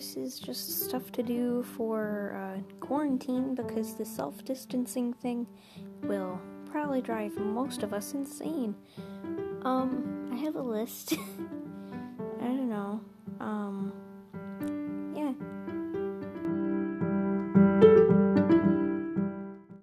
this is just stuff to do for uh, quarantine because the self distancing thing will probably drive most of us insane. Um, I have a list.